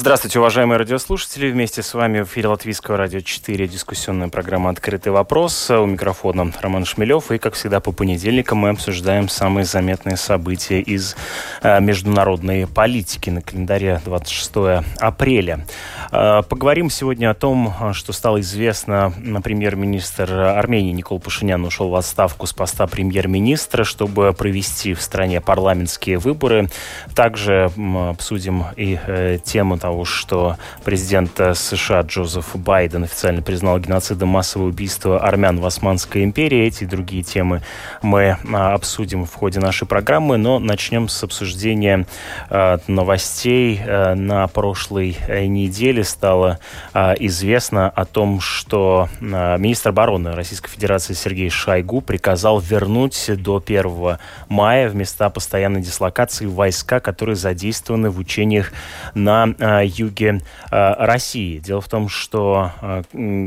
Здравствуйте, уважаемые радиослушатели. Вместе с вами в эфире Латвийского радио 4 дискуссионная программа «Открытый вопрос». У микрофона Роман Шмелев. И, как всегда, по понедельникам мы обсуждаем самые заметные события из э, международной политики на календаре 26 апреля. Э, поговорим сегодня о том, что стало известно. Премьер-министр Армении Никол Пашинян ушел в отставку с поста премьер-министра, чтобы провести в стране парламентские выборы. Также обсудим и э, тему того, того, что президент э, США Джозеф Байден официально признал геноцидом массовое убийство армян в Османской империи. Эти и другие темы мы а, обсудим в ходе нашей программы, но начнем с обсуждения э, новостей. Э, на прошлой неделе стало известно о том, что министр обороны Российской Федерации Сергей Шойгу приказал вернуть до 1 мая в места постоянной дислокации войска, которые задействованы в учениях на юге э, России. Дело в том, что э,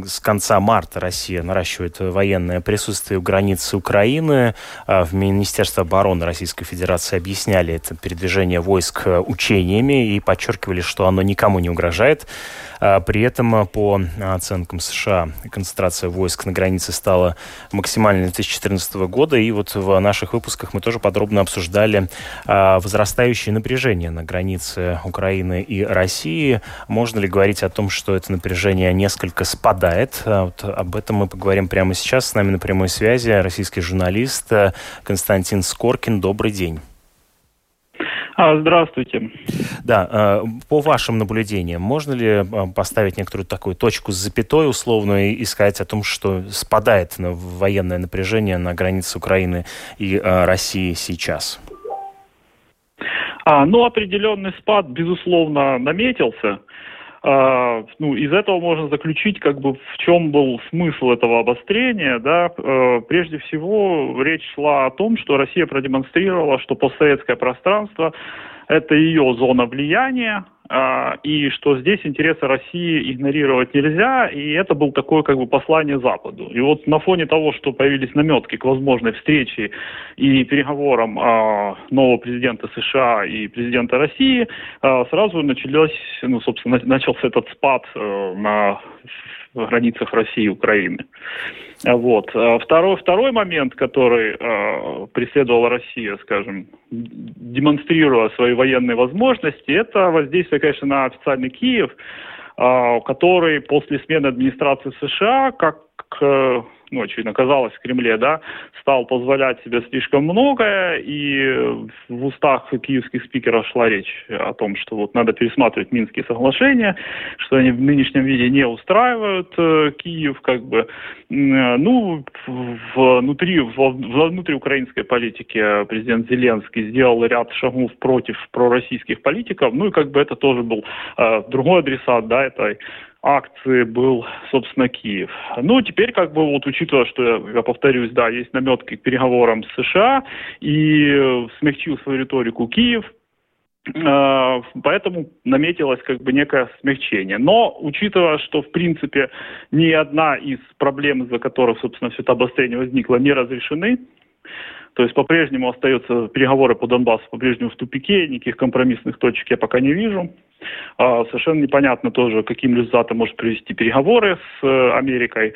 с конца марта Россия наращивает военное присутствие у границы Украины. Э, в Министерстве обороны Российской Федерации объясняли это передвижение войск учениями и подчеркивали, что оно никому не угрожает. При этом, по оценкам США, концентрация войск на границе стала максимальной 2014 года. И вот в наших выпусках мы тоже подробно обсуждали возрастающее напряжение на границе Украины и России России. Можно ли говорить о том, что это напряжение несколько спадает? А вот об этом мы поговорим прямо сейчас. С нами на прямой связи российский журналист э, Константин Скоркин. Добрый день. А, здравствуйте. Да, э, по вашим наблюдениям, можно ли э, поставить некоторую такую точку с запятой условно и сказать о том, что спадает военное напряжение на границе Украины и России сейчас? А, ну, определенный спад, безусловно, наметился. А, ну, из этого можно заключить, как бы, в чем был смысл этого обострения, да. А, прежде всего, речь шла о том, что Россия продемонстрировала, что постсоветское пространство – это ее зона влияния, и что здесь интересы России игнорировать нельзя, и это был такое как бы послание Западу. И вот на фоне того, что появились наметки к возможной встрече и переговорам а, нового президента США и президента России, а, сразу началось, ну, собственно, начался этот спад э, на границах России и Украины. Вот. А второй, второй момент, который э, преследовала Россия, скажем, демонстрируя свои военные возможности, это воздействие, конечно, на официальный Киев, э, который после смены администрации США, как ну, очевидно, казалось в Кремле, да, стал позволять себе слишком многое, и в устах киевских спикеров шла речь о том, что вот надо пересматривать Минские соглашения, что они в нынешнем виде не устраивают э, Киев, как бы, ну, внутри, внутри украинской политики президент Зеленский сделал ряд шагов против пророссийских политиков, ну и как бы это тоже был э, другой адресат, да, этой акции был, собственно, Киев. Ну, теперь, как бы, вот учитывая, что, я повторюсь, да, есть наметки к переговорам с США, и смягчил свою риторику Киев, э, Поэтому наметилось как бы некое смягчение. Но, учитывая, что, в принципе, ни одна из проблем, из-за которых, собственно, все это обострение возникло, не разрешены, то есть по-прежнему остаются переговоры по Донбассу по-прежнему в тупике, никаких компромиссных точек я пока не вижу. А, совершенно непонятно тоже, каким результатом может привести переговоры с э, Америкой.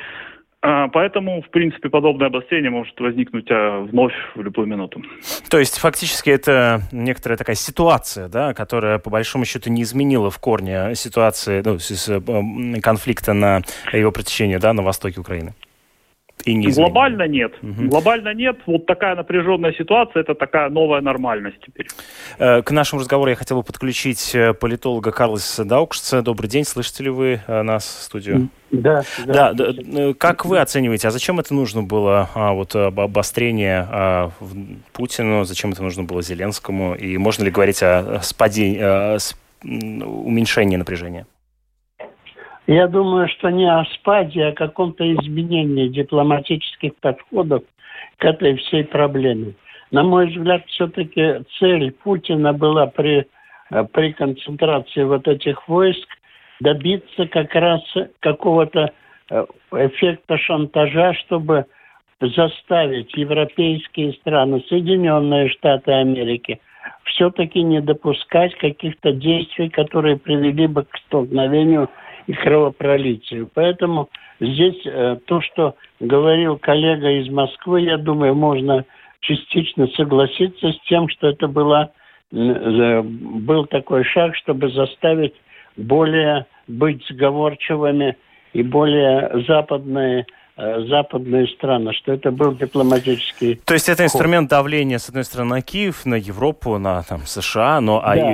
А, поэтому, в принципе, подобное обострение может возникнуть а, вновь в любую минуту. То есть, фактически, это некоторая такая ситуация, да, которая, по большому счету, не изменила в корне ситуации, ну, конфликта на его протяжении, да, на востоке Украины? И не Глобально нет. Угу. Глобально нет. Вот такая напряженная ситуация, это такая новая нормальность теперь. Э, к нашему разговору я хотел бы подключить э, политолога Карлоса Даукшца. Добрый день, слышите ли вы э, нас в студию? Да, да. да. Как вы оцениваете, а зачем это нужно было, а, вот обострение а, Путину, зачем это нужно было Зеленскому, и можно ли говорить о спаде, о уменьшении напряжения? Я думаю, что не о спаде, а о каком-то изменении дипломатических подходов к этой всей проблеме. На мой взгляд, все-таки цель Путина была при, э, при концентрации вот этих войск добиться как раз какого-то э, эффекта шантажа, чтобы заставить европейские страны, Соединенные Штаты Америки, все-таки не допускать каких-то действий, которые привели бы к столкновению и кровопролитию. Поэтому здесь э, то, что говорил коллега из Москвы, я думаю, можно частично согласиться с тем, что это была, был такой шаг, чтобы заставить более быть сговорчивыми и более западные западные страны, что это был дипломатический... То есть это инструмент давления, с одной стороны, на Киев, на Европу, на там, США, но а да,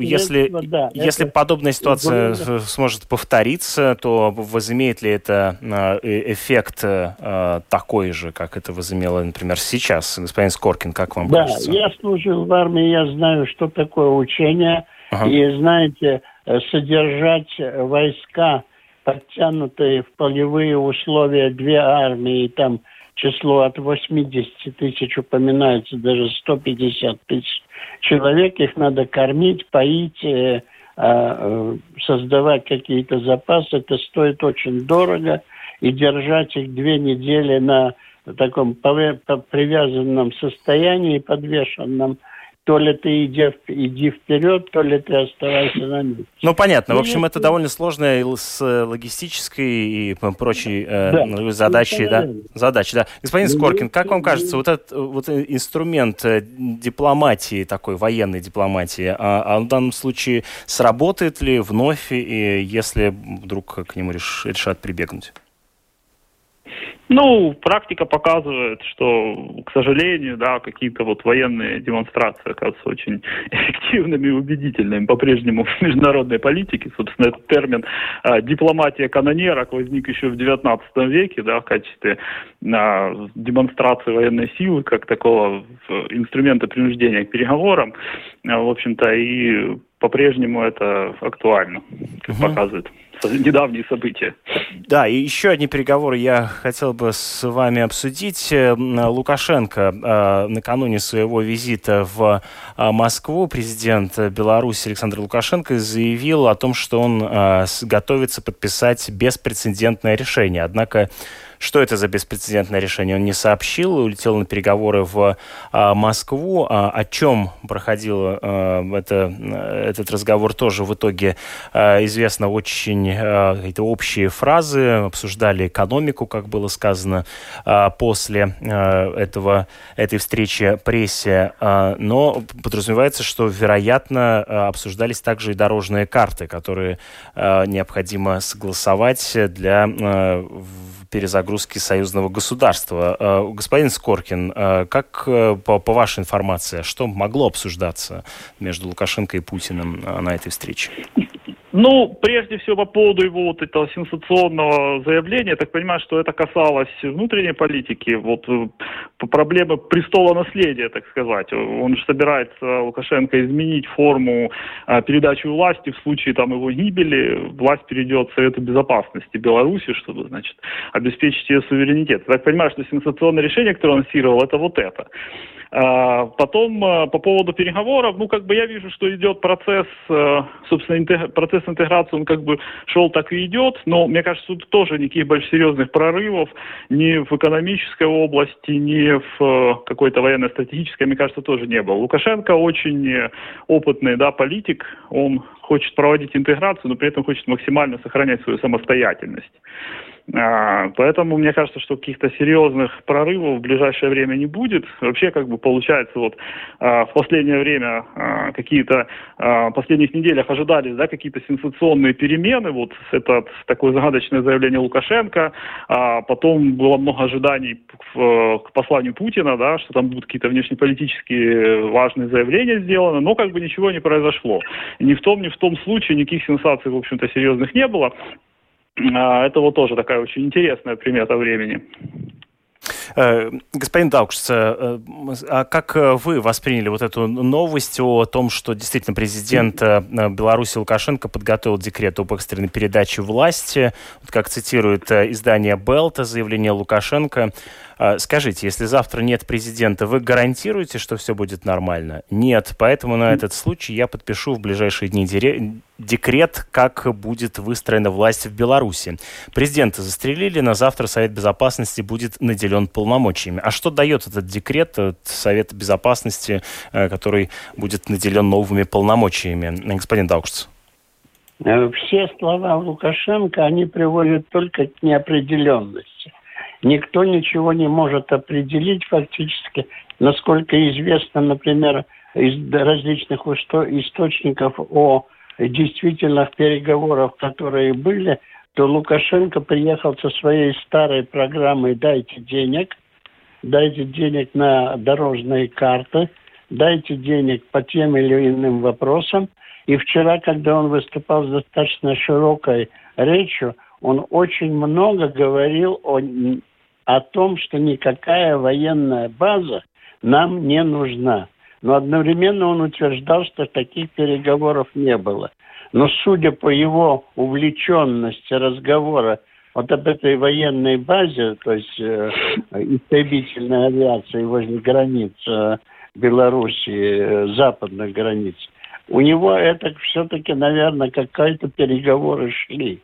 если, да, если это... подобная ситуация это... сможет повториться, то возымеет ли это э, эффект э, такой же, как это возымело, например, сейчас? Господин Скоркин, как вам да, кажется? Да, я служил в армии, я знаю, что такое учение, ага. и, знаете, содержать войска подтянутые в полевые условия две армии, там число от 80 тысяч упоминается, даже 150 тысяч человек, их надо кормить, поить, э, э, создавать какие-то запасы, это стоит очень дорого, и держать их две недели на таком привязанном состоянии, подвешенном, то ли ты иди, иди вперед, то ли ты оставайся на месте. Ну, понятно. В общем, это довольно сложная с логистической и прочей э, да. Ну, задачей. Да, задачи, да. Господин Скоркин, как вам кажется, вот этот вот инструмент э, дипломатии, такой военной дипломатии, а, а в данном случае сработает ли вновь, и если вдруг к нему реш, решат прибегнуть? Ну, практика показывает, что, к сожалению, да, какие-то вот военные демонстрации оказываются очень эффективными и убедительными по-прежнему в международной политике. Собственно, этот термин э, дипломатия канонерок возник еще в XIX веке, да, в качестве э, демонстрации военной силы, как такого инструмента принуждения к переговорам. Э, в общем-то, и по-прежнему это актуально, как угу. показывает недавние события. Да, и еще одни переговоры я хотел бы с вами обсудить. Э, Лукашенко э, накануне своего визита в э, Москву, президент Беларуси Александр Лукашенко заявил о том, что он готовится подписать беспрецедентное решение. Однако что это за беспрецедентное решение? Он не сообщил, улетел на переговоры в а, Москву. А, о чем проходил а, это, этот разговор, тоже в итоге известно очень а, какие-то общие фразы. Обсуждали экономику, как было сказано после этого, этой встречи прессе. Но подразумевается, что, вероятно, обсуждались также и дорожные карты, которые необходимо согласовать для а, перезагрузки союзного государства. Э, господин Скоркин, э, как э, по, по вашей информации, что могло обсуждаться между Лукашенко и Путиным на этой встрече? Ну, прежде всего, по поводу его вот этого сенсационного заявления, я так понимаю, что это касалось внутренней политики, вот э, проблемы престола наследия, так сказать. Он же собирается, Лукашенко, изменить форму а, передачи власти в случае там его гибели. Власть перейдет Совету Безопасности Беларуси, чтобы, значит, обеспечить ее суверенитет. Я так понимаю, что сенсационное решение, которое он анонсировал, это вот это. А, потом а, по поводу переговоров, ну как бы я вижу, что идет процесс, собственно, процесс интеграции, он как бы шел так и идет, но мне кажется, тут тоже никаких больших серьезных прорывов ни в экономической области, ни в какой-то военно-стратегической, мне кажется, тоже не было. Лукашенко очень опытный да, политик, он хочет проводить интеграцию, но при этом хочет максимально сохранять свою самостоятельность. А, поэтому мне кажется, что каких-то серьезных прорывов в ближайшее время не будет. Вообще, как бы получается, вот а, в последнее время а, какие-то в последних неделях ожидались, да, какие-то сенсационные перемены. Вот это такое загадочное заявление Лукашенко. Потом было много ожиданий к, посланию Путина, да, что там будут какие-то внешнеполитические важные заявления сделаны, но как бы ничего не произошло. Ни в том, ни в том случае никаких сенсаций, в общем-то, серьезных не было. А, это вот тоже такая очень интересная примета времени. Э, господин Даукшц, э, а как э, вы восприняли вот эту новость о том, что действительно президент Беларуси Лукашенко подготовил декрет об экстренной передаче власти? Вот как цитирует издание Белта, заявление Лукашенко скажите, если завтра нет президента, вы гарантируете, что все будет нормально? Нет, поэтому на этот случай я подпишу в ближайшие дни декрет, как будет выстроена власть в Беларуси. Президента застрелили, на завтра Совет Безопасности будет наделен полномочиями. А что дает этот декрет от Совета Безопасности, э, который будет наделен новыми полномочиями? Господин Даукшц. Э, все слова Лукашенко, они приводят только к неопределенности. Никто ничего не может определить фактически. Насколько известно, например, из различных источников о действительных переговорах, которые были, то Лукашенко приехал со своей старой программой «Дайте денег», дайте денег на дорожные карты, дайте денег по тем или иным вопросам. И вчера, когда он выступал с достаточно широкой речью, он очень много говорил о, о том, что никакая военная база нам не нужна. Но одновременно он утверждал, что таких переговоров не было. Но судя по его увлеченности разговора вот об этой военной базе, то есть э, истребительной авиации возле границ э, Белоруссии, э, западных границ, у него это все-таки, наверное, какие-то переговоры шли.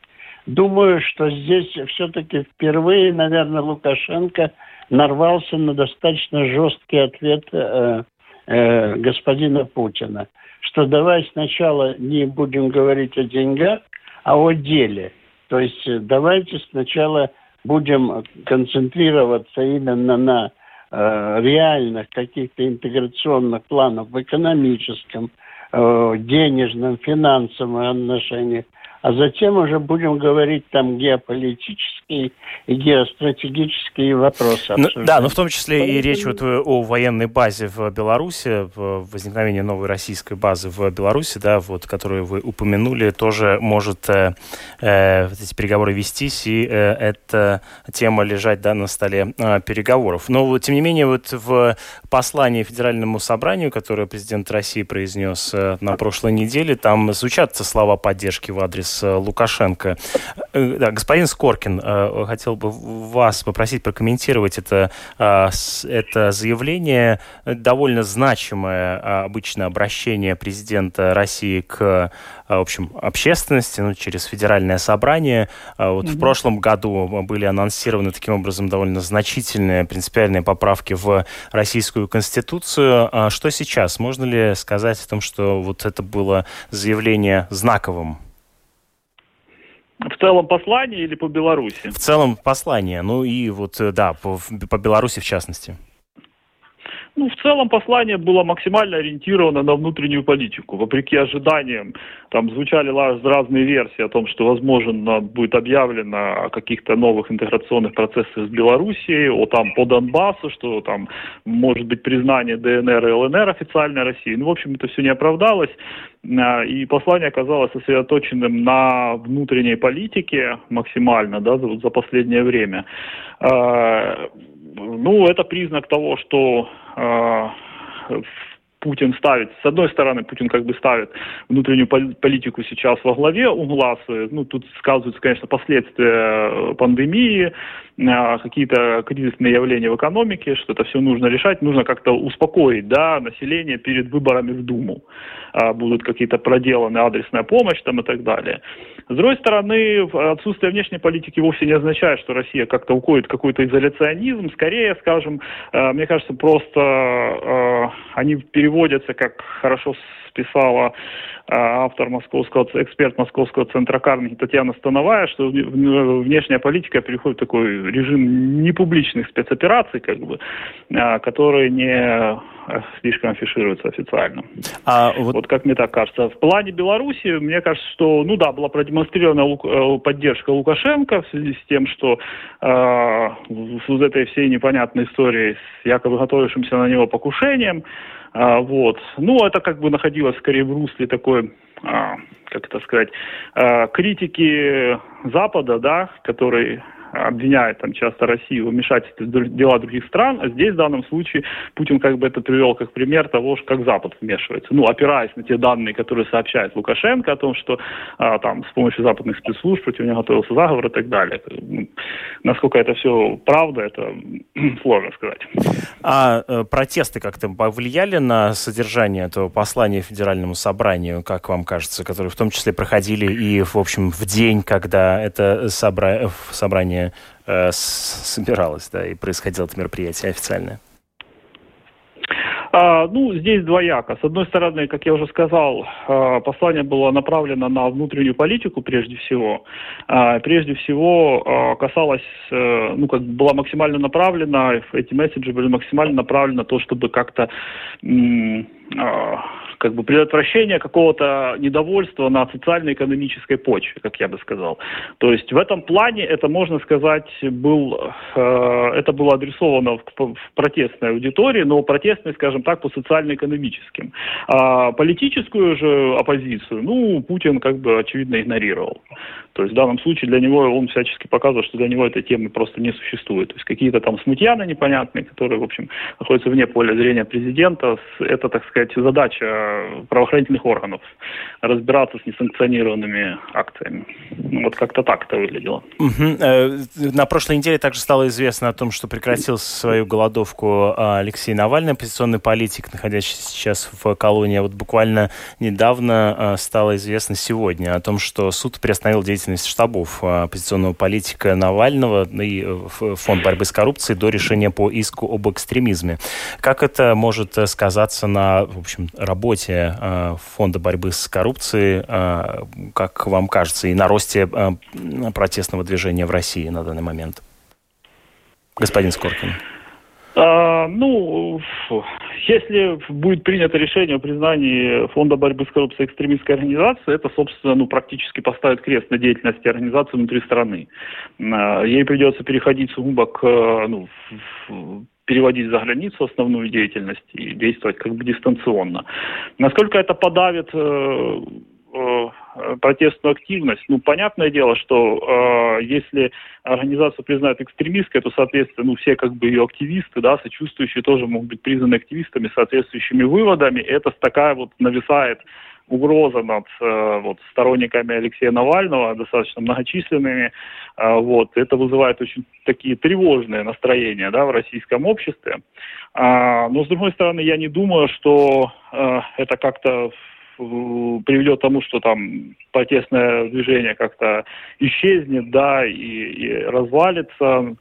Думаю, что здесь все-таки впервые, наверное, Лукашенко нарвался на достаточно жесткий ответ э, э, господина Путина, что давай сначала не будем говорить о деньгах, а о деле. То есть э, давайте сначала будем концентрироваться именно на э, реальных каких-то интеграционных планах в экономическом, э, денежном, финансовом отношении – а затем уже будем говорить там геополитические и геостратегические вопросы. Ну, да, но в том числе Поэтому... и речь вот э, о военной базе в Беларуси, возникновении новой российской базы в Беларуси, да, вот, которую вы упомянули, тоже может э, э, эти переговоры вестись, и э, эта тема лежать да, на столе э, переговоров. Но, тем не менее, вот в послании Федеральному собранию, которое президент России произнес э, на прошлой неделе, там звучат слова поддержки в адрес с э, Лукашенко. Э, да, господин Скоркин, э, хотел бы вас попросить прокомментировать это, это заявление. Довольно значимое обычно обращение президента России к в общем, общественности, ну, через федеральное собрание. Вот mm-hmm. в прошлом году были анонсированы таким образом довольно значительные принципиальные поправки в российскую конституцию. Что сейчас? Можно ли сказать о том, что вот это было заявление знаковым? В целом послание или по Беларуси? В целом послание. Ну и вот, э, да, по, по Беларуси в частности. Ну, в целом послание было максимально ориентировано на внутреннюю политику. Вопреки ожиданиям, там звучали разные версии о том, что, возможно, будет объявлено о каких-то новых интеграционных процессах с Белоруссией, о там по Донбассу, что там может быть признание ДНР и ЛНР официальной России. Ну, в общем, это все не оправдалось. А, и послание оказалось сосредоточенным на внутренней политике максимально да, за, за последнее время. А, ну, это признак того, что э, Путин ставит, с одной стороны, Путин как бы ставит внутреннюю политику сейчас во главе угла, ну, тут сказываются, конечно, последствия э, пандемии, э, какие-то кризисные явления в экономике, что это все нужно решать, нужно как-то успокоить, да, население перед выборами в Думу. А, будут какие-то проделаны адресная помощь там и так далее. С другой стороны, отсутствие внешней политики вовсе не означает, что Россия как-то уходит в какой-то изоляционизм. Скорее, скажем, э, мне кажется, просто они переводят переводятся, как хорошо списала а, автор московского, эксперт московского центра Карнеги Татьяна Становая, что внешняя политика переходит в такой режим непубличных спецопераций, как бы, а, которые не а, слишком афишируются официально. А вот... вот как мне так кажется. В плане Беларуси, мне кажется, что, ну да, была продемонстрирована э, поддержка Лукашенко в связи с тем, что э, с этой всей непонятной историей с якобы готовившимся на него покушением, а, вот. Ну, это как бы находилось скорее в русле такой, а, как это сказать, а, критики Запада, да, который обвиняет там часто Россию в вмешательстве в дела других стран, а здесь в данном случае Путин как бы это привел как пример того, как Запад вмешивается. Ну, опираясь на те данные, которые сообщает Лукашенко о том, что а, там с помощью западных спецслужб против него готовился заговор и так далее. Ну, насколько это все правда, это сложно сказать. А э, протесты как-то повлияли на содержание этого послания Федеральному собранию, как вам кажется, которые в том числе проходили и, в общем, в день, когда это собра... собрание э, собиралось, да, и происходило это мероприятие официальное? А, ну, здесь двояко. С одной стороны, как я уже сказал, а, послание было направлено на внутреннюю политику прежде всего. А, прежде всего а, касалось, а, ну, как была максимально направлена, эти месседжи были максимально направлены на то, чтобы как-то а, как бы предотвращение какого-то недовольства на социально-экономической почве, как я бы сказал. То есть в этом плане это, можно сказать, был, э, это было адресовано в, в протестной аудитории, но протестной, скажем так, по социально-экономическим. А политическую же оппозицию, ну, Путин как бы очевидно игнорировал. То есть в данном случае для него он всячески показывал, что для него этой темы просто не существует. То есть какие-то там смутьяны непонятные, которые, в общем, находятся вне поля зрения президента, это, так сказать, задача правоохранительных органов разбираться с несанкционированными акциями. Ну, вот как-то так это выглядело. Угу. На прошлой неделе также стало известно о том, что прекратил свою голодовку а, Алексей Навальный, оппозиционный политик, находящийся сейчас в колонии. Вот буквально недавно а, стало известно сегодня о том, что суд приостановил деятельность штабов оппозиционного политика Навального и э, Фонд борьбы с коррупцией до решения по иску об экстремизме. Как это может э, сказаться на в общем, работе э, Фонда борьбы с коррупцией, э, как вам кажется, и на росте э, протестного движения в России на данный момент? Господин Скоркин. А, ну, если будет принято решение о признании Фонда борьбы с коррупцией экстремистской организации, это, собственно, ну, практически поставит крест на деятельности организации внутри страны. А, ей придется переходить сугубо к ну, переводить за границу основную деятельность и действовать как бы дистанционно. Насколько это подавит э, э, протестную активность. Ну, понятное дело, что э, если организацию признают экстремистской, то, соответственно, ну, все как бы ее активисты, да, сочувствующие тоже могут быть признаны активистами соответствующими выводами. Это такая вот нависает угроза над э, вот, сторонниками Алексея Навального, достаточно многочисленными. Э, вот, это вызывает очень такие тревожные настроения да, в российском обществе. А, но, с другой стороны, я не думаю, что э, это как-то приведет к тому, что там протестное движение как-то исчезнет, да, и, и развалится.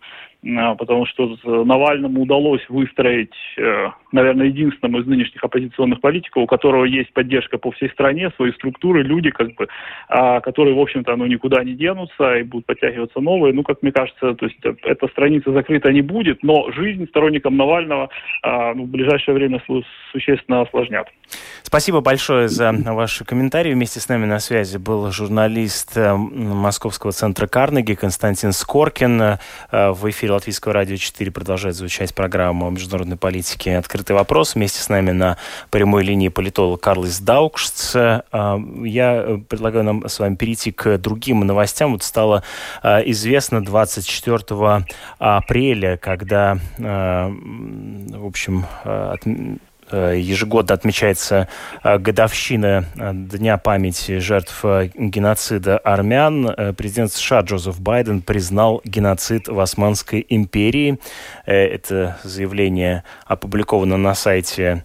А, потому что Навальному удалось выстроить, э, наверное, единственному из нынешних оппозиционных политиков, у которого есть поддержка по всей стране, свои структуры, люди, как бы, а, которые, в общем-то, ну, никуда не денутся и будут подтягиваться новые. Ну, как мне кажется, то есть э, эта страница закрыта не будет, но жизнь сторонникам Навального а, ну, в ближайшее время существенно осложнят. Спасибо большое за ваши комментарии. Вместе с нами на связи был журналист э, Московского центра Карнеги Константин Скоркин. В эфире эфире Латвийского радио 4 продолжает звучать программа о международной политике «Открытый вопрос». Вместе с нами на прямой линии политолог Карлис Даукшц. А, я предлагаю нам с вами перейти к другим новостям. Вот стало а, известно 24 апреля, когда, а, в общем, Э, ежегодно отмечается э, годовщина э, Дня памяти жертв геноцида армян. Президент США Джозеф Байден признал геноцид в Османской империи. Это заявление опубликовано на сайте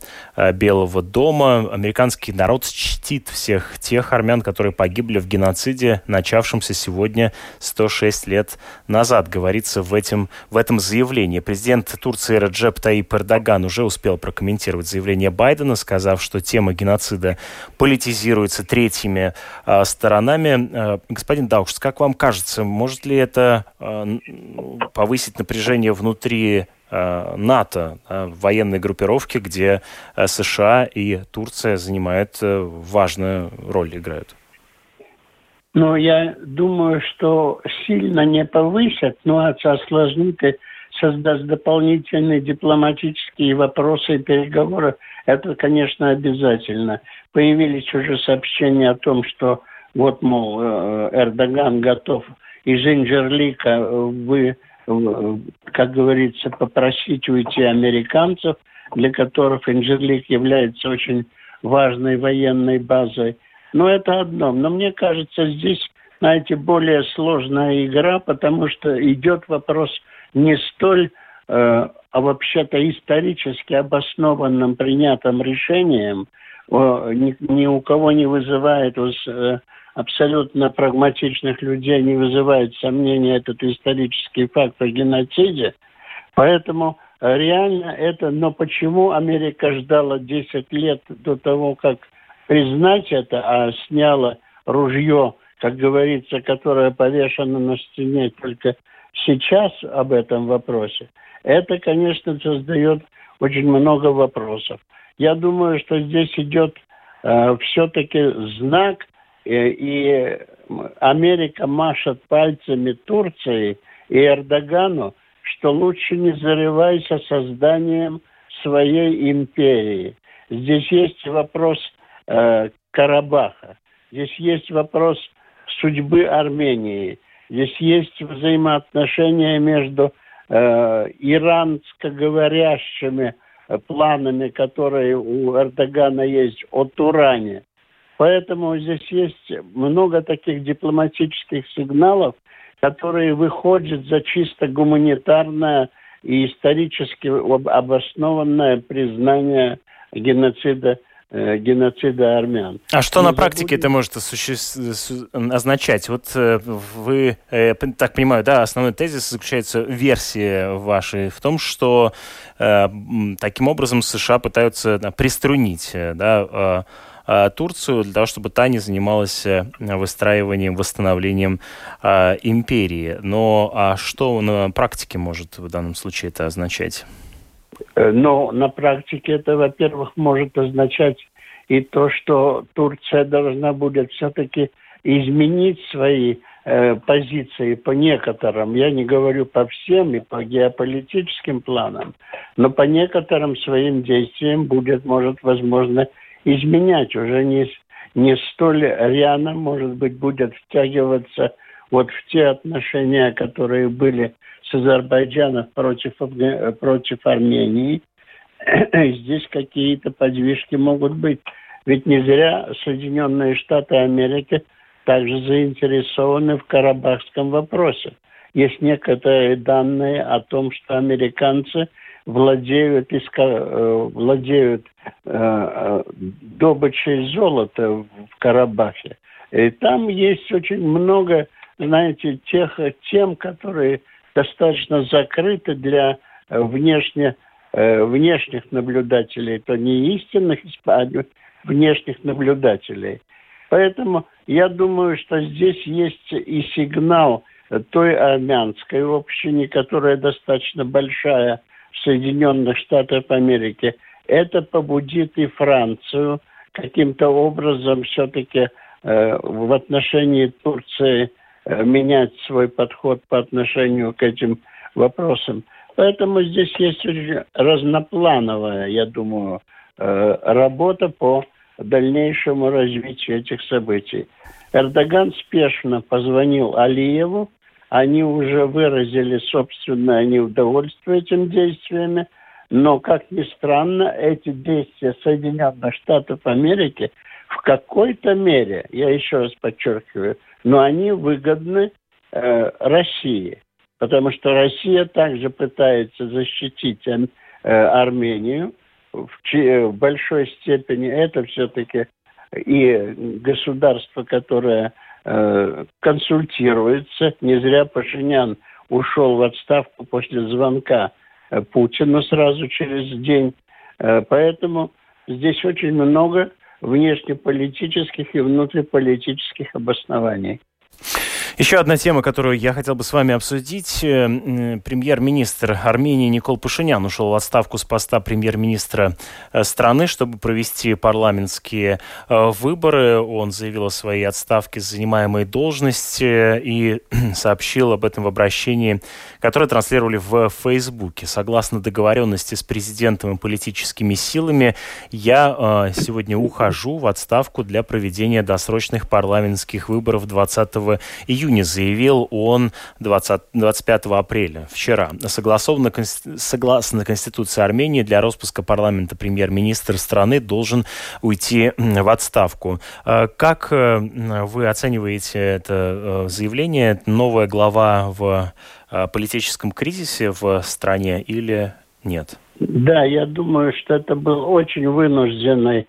Белого дома. Американский народ чтит всех тех армян, которые погибли в геноциде, начавшемся сегодня 106 лет назад, говорится в, этом в этом заявлении. Президент Турции Раджеп Таип Эрдоган уже успел прокомментировать заявление Байдена, сказав, что тема геноцида политизируется третьими э, сторонами. Э, господин Даушс, как вам кажется, может ли это э, повысить напряжение внутри НАТО, военной группировки, где США и Турция занимают важную роль, играют? Ну, я думаю, что сильно не повысят, но осложнит и создаст дополнительные дипломатические вопросы и переговоры, это, конечно, обязательно. Появились уже сообщения о том, что вот, мол, э, Эрдоган готов из Инжерлика вы, как говорится, попросить уйти американцев, для которых Инжерлик является очень важной военной базой. Но это одно. Но мне кажется, здесь, знаете, более сложная игра, потому что идет вопрос не столь, э, а вообще-то исторически обоснованным принятым решением, о, ни, ни у кого не вызывает у э, абсолютно прагматичных людей не вызывает сомнения этот исторический факт о геноциде. Поэтому реально это, но почему Америка ждала 10 лет до того, как признать это, а сняла ружье, как говорится, которое повешено на стене только сейчас об этом вопросе, это, конечно, создает очень много вопросов. Я думаю, что здесь идет э, все-таки знак, э, и Америка машет пальцами Турции и Эрдогану, что лучше не зарывайся созданием своей империи. Здесь есть вопрос э, Карабаха, здесь есть вопрос судьбы Армении, здесь есть взаимоотношения между э, иранско-говорящими планами, которые у Эрдогана есть о Туране. Поэтому здесь есть много таких дипломатических сигналов, которые выходят за чисто гуманитарное и исторически обоснованное признание геноцида э, геноцида армян. А что Не на практике это может означать? Вот э, вы, э, так понимаю, да, основной тезис заключается в версии вашей в том, что таким образом США пытаются приструнить да, Э, Турцию для того, чтобы та не занималась э, выстраиванием, восстановлением э, империи. Но а что на практике может в данном случае это означать? Но на практике это, во-первых, может означать и то, что Турция должна будет все-таки изменить свои э, позиции по некоторым, я не говорю по всем и по геополитическим планам, но по некоторым своим действиям будет, может, возможно, изменять, уже не, не столь рьяно, может быть, будет втягиваться вот в те отношения, которые были с Азербайджаном против, против Армении. Здесь какие-то подвижки могут быть. Ведь не зря Соединенные Штаты Америки также заинтересованы в Карабахском вопросе. Есть некоторые данные о том, что американцы – владеют, иска, э, владеют э, э, добычей золота в Карабахе. И там есть очень много, знаете, тех тем, которые достаточно закрыты для внешне, внешних наблюдателей, то не истинных, а внешних наблюдателей. Поэтому я думаю, что здесь есть и сигнал той армянской общине, которая достаточно большая – Соединенных Штатов Америки. Это побудит и Францию каким-то образом все-таки э, в отношении Турции э, менять свой подход по отношению к этим вопросам. Поэтому здесь есть разноплановая, я думаю, э, работа по дальнейшему развитию этих событий. Эрдоган спешно позвонил Алиеву, они уже выразили собственное неудовольствие этим действиями, но, как ни странно, эти действия Соединенных Штатов Америки в какой-то мере, я еще раз подчеркиваю, но они выгодны э, России, потому что Россия также пытается защитить э, Армению в, в большой степени. Это все-таки и государство, которое Э, консультируется. Не зря Пашинян ушел в отставку после звонка э, Путину сразу через день. Э, поэтому здесь очень много внешнеполитических и внутриполитических обоснований. Еще одна тема, которую я хотел бы с вами обсудить. Э, премьер-министр Армении Никол Пашинян ушел в отставку с поста премьер-министра э, страны, чтобы провести парламентские э, выборы. Он заявил о своей отставке с занимаемой должности и сообщил об этом в обращении, которое транслировали в Фейсбуке. Согласно договоренности с президентом и политическими силами, я сегодня ухожу в отставку для проведения досрочных парламентских выборов 20 июня заявил он 20, 25 апреля, вчера. Согласованно, согласно Конституции Армении, для распуска парламента премьер-министр страны должен уйти в отставку. Э, как э, вы оцениваете это заявление? Новая глава в политическом кризисе в стране или нет? Да, я думаю, что это был очень вынужденный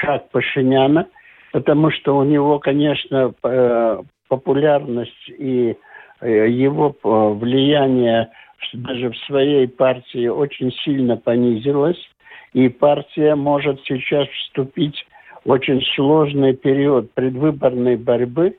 шаг Пашиняна, потому что у него, конечно, э, популярность и э, его э, влияние даже в своей партии очень сильно понизилось, и партия может сейчас вступить в очень сложный период предвыборной борьбы,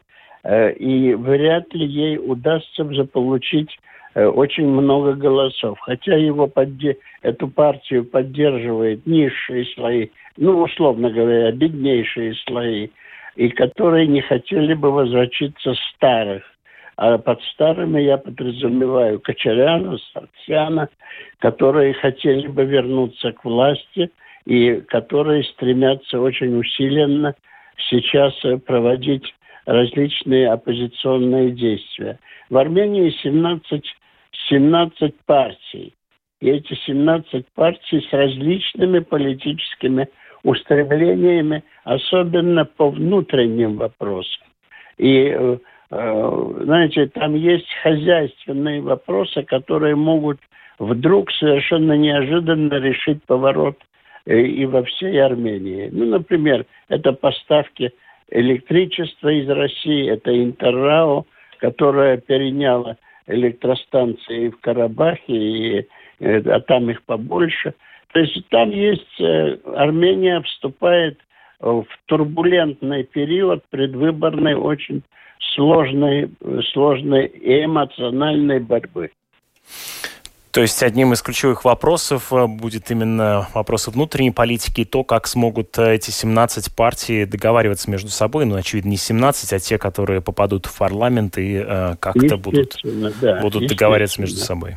и вряд ли ей удастся заполучить очень много голосов. Хотя его подде... эту партию поддерживает низшие слои ну, условно говоря, беднейшие слои, и которые не хотели бы возвращаться старых. А под старыми я подразумеваю Кочаряна, Сарксяна, которые хотели бы вернуться к власти и которые стремятся очень усиленно сейчас проводить различные оппозиционные действия. В Армении 17, 17 партий. И эти 17 партий с различными политическими устремлениями, особенно по внутренним вопросам. И, э, э, знаете, там есть хозяйственные вопросы, которые могут вдруг совершенно неожиданно решить поворот э, и во всей Армении. Ну, например, это поставки электричества из России, это Интеррао, которая переняла электростанции в Карабахе, и, а там их побольше – то есть там есть, э, Армения вступает в турбулентный период предвыборной, очень сложной, сложной и эмоциональной борьбы. То есть одним из ключевых вопросов э, будет именно вопрос внутренней политики, то, как смогут э, эти 17 партий договариваться между собой. Ну, очевидно, не 17, а те, которые попадут в парламент и э, как-то будут, да, будут договариваться между собой.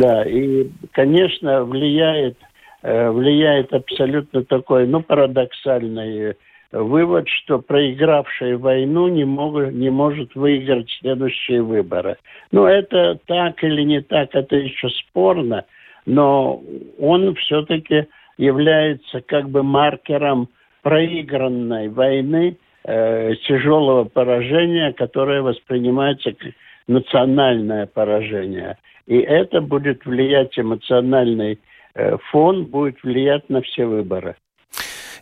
Да, и, конечно, влияет влияет абсолютно такой, ну, парадоксальный вывод, что проигравший войну не, могут, не может выиграть следующие выборы. Ну, это так или не так, это еще спорно, но он все-таки является как бы маркером проигранной войны, э, тяжелого поражения, которое воспринимается как национальное поражение. И это будет влиять эмоциональной Э, фон будет влиять на все выборы.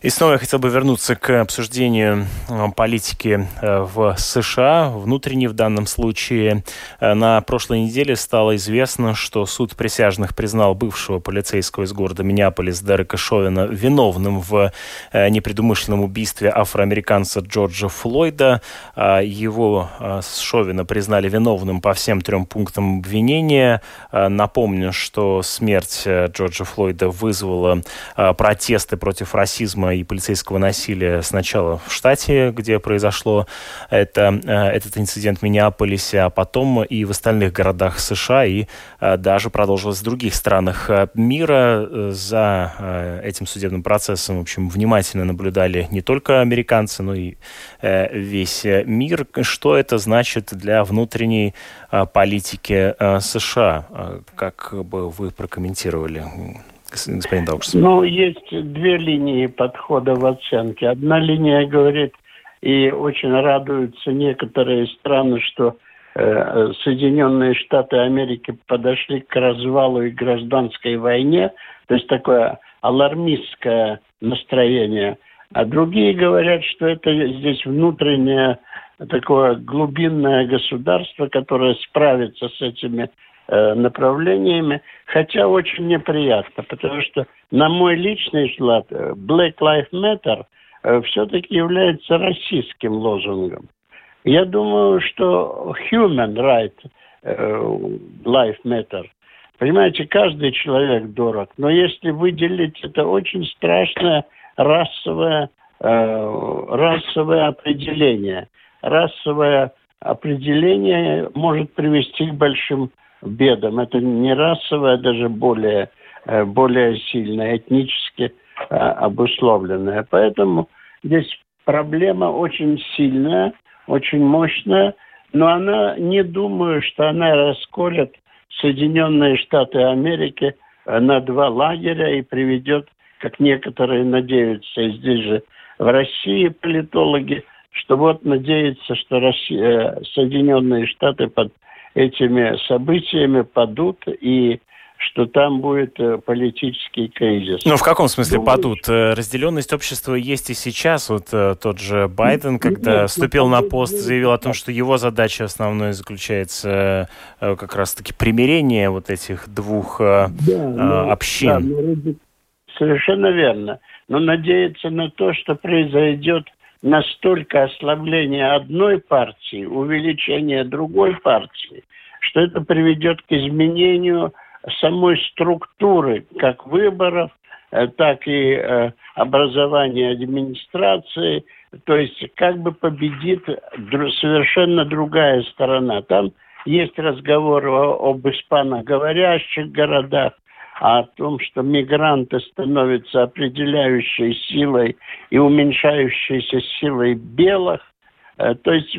И снова я хотел бы вернуться к обсуждению э, политики э, в США, внутренней в данном случае. Э, на прошлой неделе стало известно, что суд присяжных признал бывшего полицейского из города Миннеаполис Дерека Шовина виновным в непредумышленном убийстве афроамериканца Джорджа Флойда. Его Шовина признали виновным по всем трем пунктам обвинения. Напомню, что смерть Джорджа Флойда вызвала протесты против расизма и полицейского насилия сначала в штате, где произошло это, э, этот инцидент в Миннеаполисе, а потом и в остальных городах США, и э, даже продолжилось в других странах э, мира. За этим судебным процессом, в общем, внимательно наблюдали не только американцы, но и весь мир. Что это значит для внутренней политики США? Как бы вы прокомментировали? Господин Даукс? Ну, есть две линии подхода в оценке. Одна линия говорит, и очень радуются некоторые страны, что э, Соединенные Штаты Америки подошли к развалу и гражданской войне, то есть такое алармистское настроение. А другие говорят, что это здесь внутреннее такое глубинное государство, которое справится с этими направлениями, хотя очень неприятно, потому что, на мой личный взгляд, э, Black Lives Matter э, все-таки является российским лозунгом. Я думаю, что human right, life matter. Понимаете, каждый человек дорог, но если выделить это очень страшное расовое, расовое определение. Расовое определение может привести к большим бедам. Это не расовое, а даже более, э, более сильное, этнически э, обусловленное. Поэтому здесь проблема очень сильная, очень мощная, но она не думаю, что она расколет Соединенные Штаты Америки на два лагеря и приведет, как некоторые надеются, и здесь же в России политологи, что вот надеются, что Россия, Соединенные Штаты под этими событиями падут и что там будет э, политический кризис. Ну, в каком смысле Думаю, падут? Э, разделенность общества есть и сейчас. Вот э, тот же Байден, когда Нет, вступил на пост, заявил о том, что его задача основной заключается как раз-таки примирение вот этих двух да, ну, общин. Да, ну, совершенно верно. Но надеяться на то, что произойдет настолько ослабление одной партии, увеличение другой партии, что это приведет к изменению самой структуры как выборов, э, так и э, образования администрации. То есть как бы победит совершенно другая сторона. Там есть разговор об испаноговорящих городах, о том, что мигранты становятся определяющей силой и уменьшающейся силой белых. Э, то есть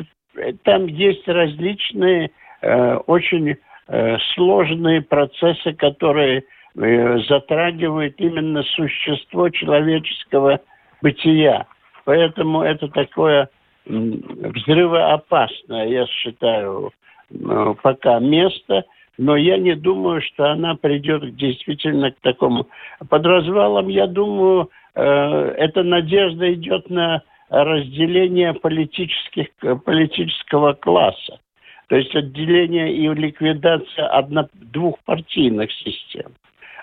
там есть различные очень Э, сложные процессы, которые э, затрагивают именно существо человеческого бытия. Поэтому это такое взрывоопасное, я считаю, э, пока место, но я не думаю, что она придет действительно к такому. Под развалом, я думаю, эта надежда идет на разделение политических, политического класса то есть отделение и ликвидация одно, двухпартийных систем,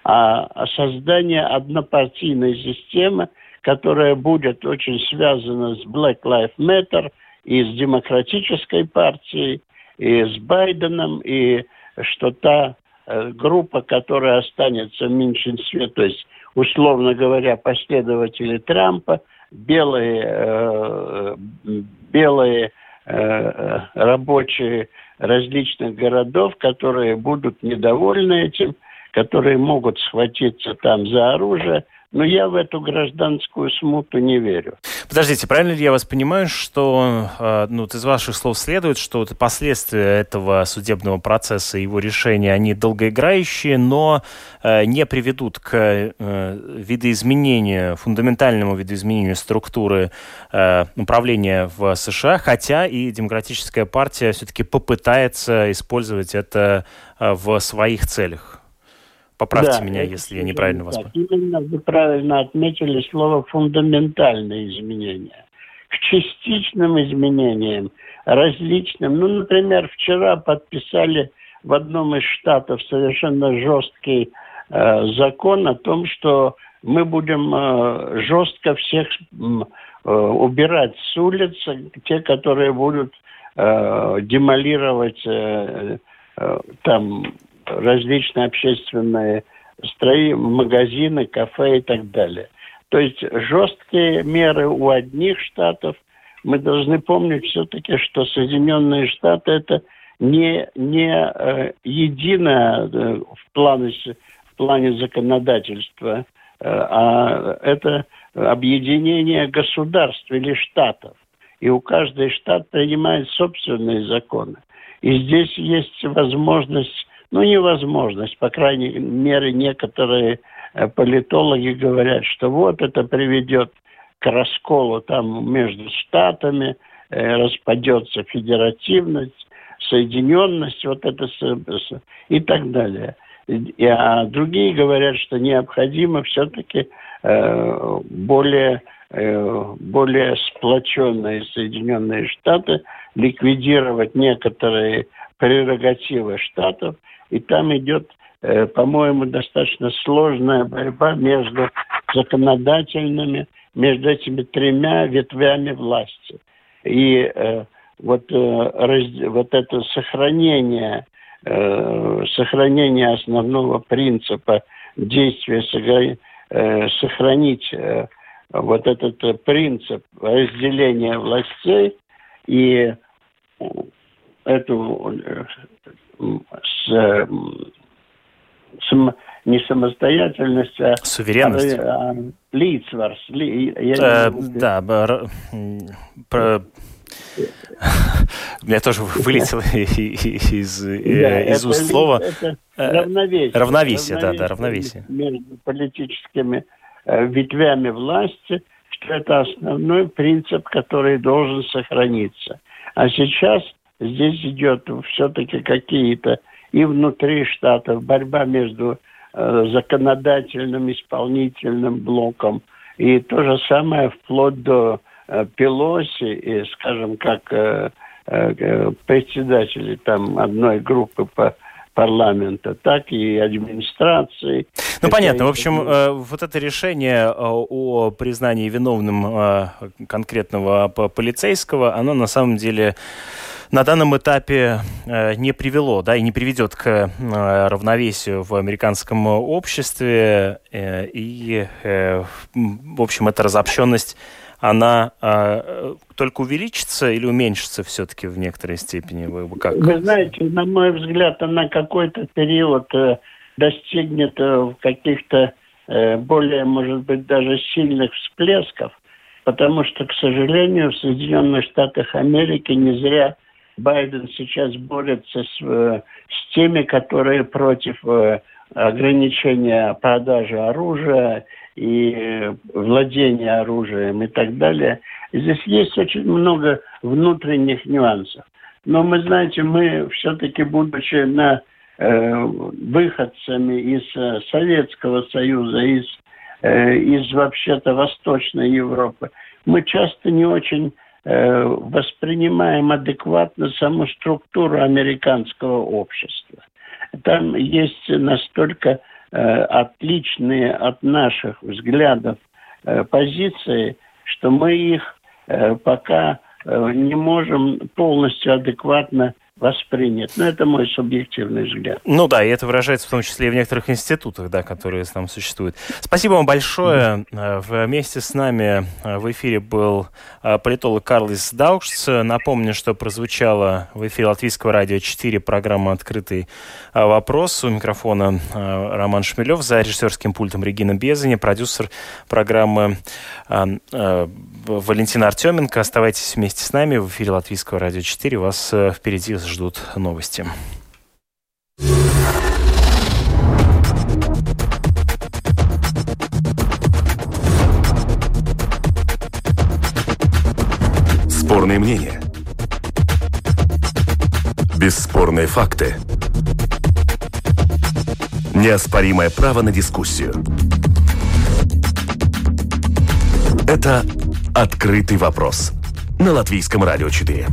а создание однопартийной системы, которая будет очень связана с Black Lives Matter и с демократической партией, и с Байденом, и что та э, группа, которая останется в меньшинстве, то есть, условно говоря, последователи Трампа, белые, э, белые Э, рабочие различных городов, которые будут недовольны этим, которые могут схватиться там за оружие, но я в эту гражданскую смуту не верю. Подождите, правильно ли я вас понимаю, что э, ну, из ваших слов следует, что последствия этого судебного процесса и его решения, они долгоиграющие, но э, не приведут к э, видоизменению, фундаментальному видоизменению структуры управления в США, хотя и Демократическая партия все-таки попытается использовать это в своих целях? Поправьте да, меня, если я неправильно вас понял. Именно вы правильно отметили слово «фундаментальные изменения». К частичным изменениям, различным. Ну, например, вчера подписали в одном из штатов совершенно жесткий э, закон о том, что мы будем э, жестко всех э, убирать с улиц, те, которые будут э, демолировать э, э, там различные общественные строи, магазины, кафе и так далее. То есть жесткие меры у одних штатов. Мы должны помнить все-таки, что Соединенные Штаты это не, не э, единое э, в, плане, в плане законодательства, э, а это объединение государств или штатов. И у каждой штат принимает собственные законы. И здесь есть возможность ну, невозможность. По крайней мере, некоторые э, политологи говорят, что вот это приведет к расколу там между штатами, э, распадется федеративность, соединенность, вот это и так далее. И, а другие говорят, что необходимо все-таки э, более, э, более сплоченные Соединенные Штаты, ликвидировать некоторые прерогативы штатов – и там идет, э, по-моему, достаточно сложная борьба между законодательными, между этими тремя ветвями власти. И э, вот, э, раз, вот это сохранение, э, сохранение основного принципа действия, э, сохранить э, вот этот э, принцип разделения властей и эту э, с, с не самостоятельность, а суверенность. А, лицварс. Ли, я э, да, про, У меня тоже вылетело из из уст слова. Равновесие. Равновесие, да, да, равновесие. Между политическими ветвями власти, что это основной принцип, который должен сохраниться. А сейчас здесь идет все-таки какие-то и внутри штатов борьба между э, законодательным, исполнительным блоком. И то же самое вплоть до э, Пелоси, и, скажем, как э, э, председатели там одной группы по парламента, так и администрации. Ну, это понятно. В общем, э, вот это решение э, о признании виновным э, конкретного полицейского, оно на самом деле на данном этапе э, не привело, да, и не приведет к э, равновесию в американском обществе. Э, и, в общем, эта разобщенность она только увеличится или уменьшится все-таки в некоторой степени? Вы, как? Вы знаете, на мой взгляд, она какой-то период достигнет каких-то более, может быть, даже сильных всплесков, потому что, к сожалению, в Соединенных Штатах Америки не зря Байден сейчас борется с, э, с теми, которые против э, ограничения продажи оружия и э, владения оружием и так далее. Здесь есть очень много внутренних нюансов. Но мы, знаете, мы все-таки, будучи на, э, выходцами из Советского Союза, из, э, из вообще-то Восточной Европы, мы часто не очень воспринимаем адекватно саму структуру американского общества. Там есть настолько э, отличные от наших взглядов э, позиции, что мы их пока не можем полностью адекватно воспринят. Но это мой субъективный взгляд. Ну да, и это выражается в том числе и в некоторых институтах, да, которые там существуют. Спасибо вам большое. Mm-hmm. Вместе с нами э, в эфире был э, политолог Карлис Даукс. Напомню, что прозвучала в эфире Латвийского радио 4 программа «Открытый вопрос». У микрофона Роман Шмелев, за режиссерским пультом Регина Безани, продюсер программы Валентина Артеменко. Оставайтесь вместе с нами в эфире Латвийского радио 4. Вас впереди ждут новости. Спорные мнения. Бесспорные факты. Неоспоримое право на дискуссию. Это «Открытый вопрос» на Латвийском радио 4.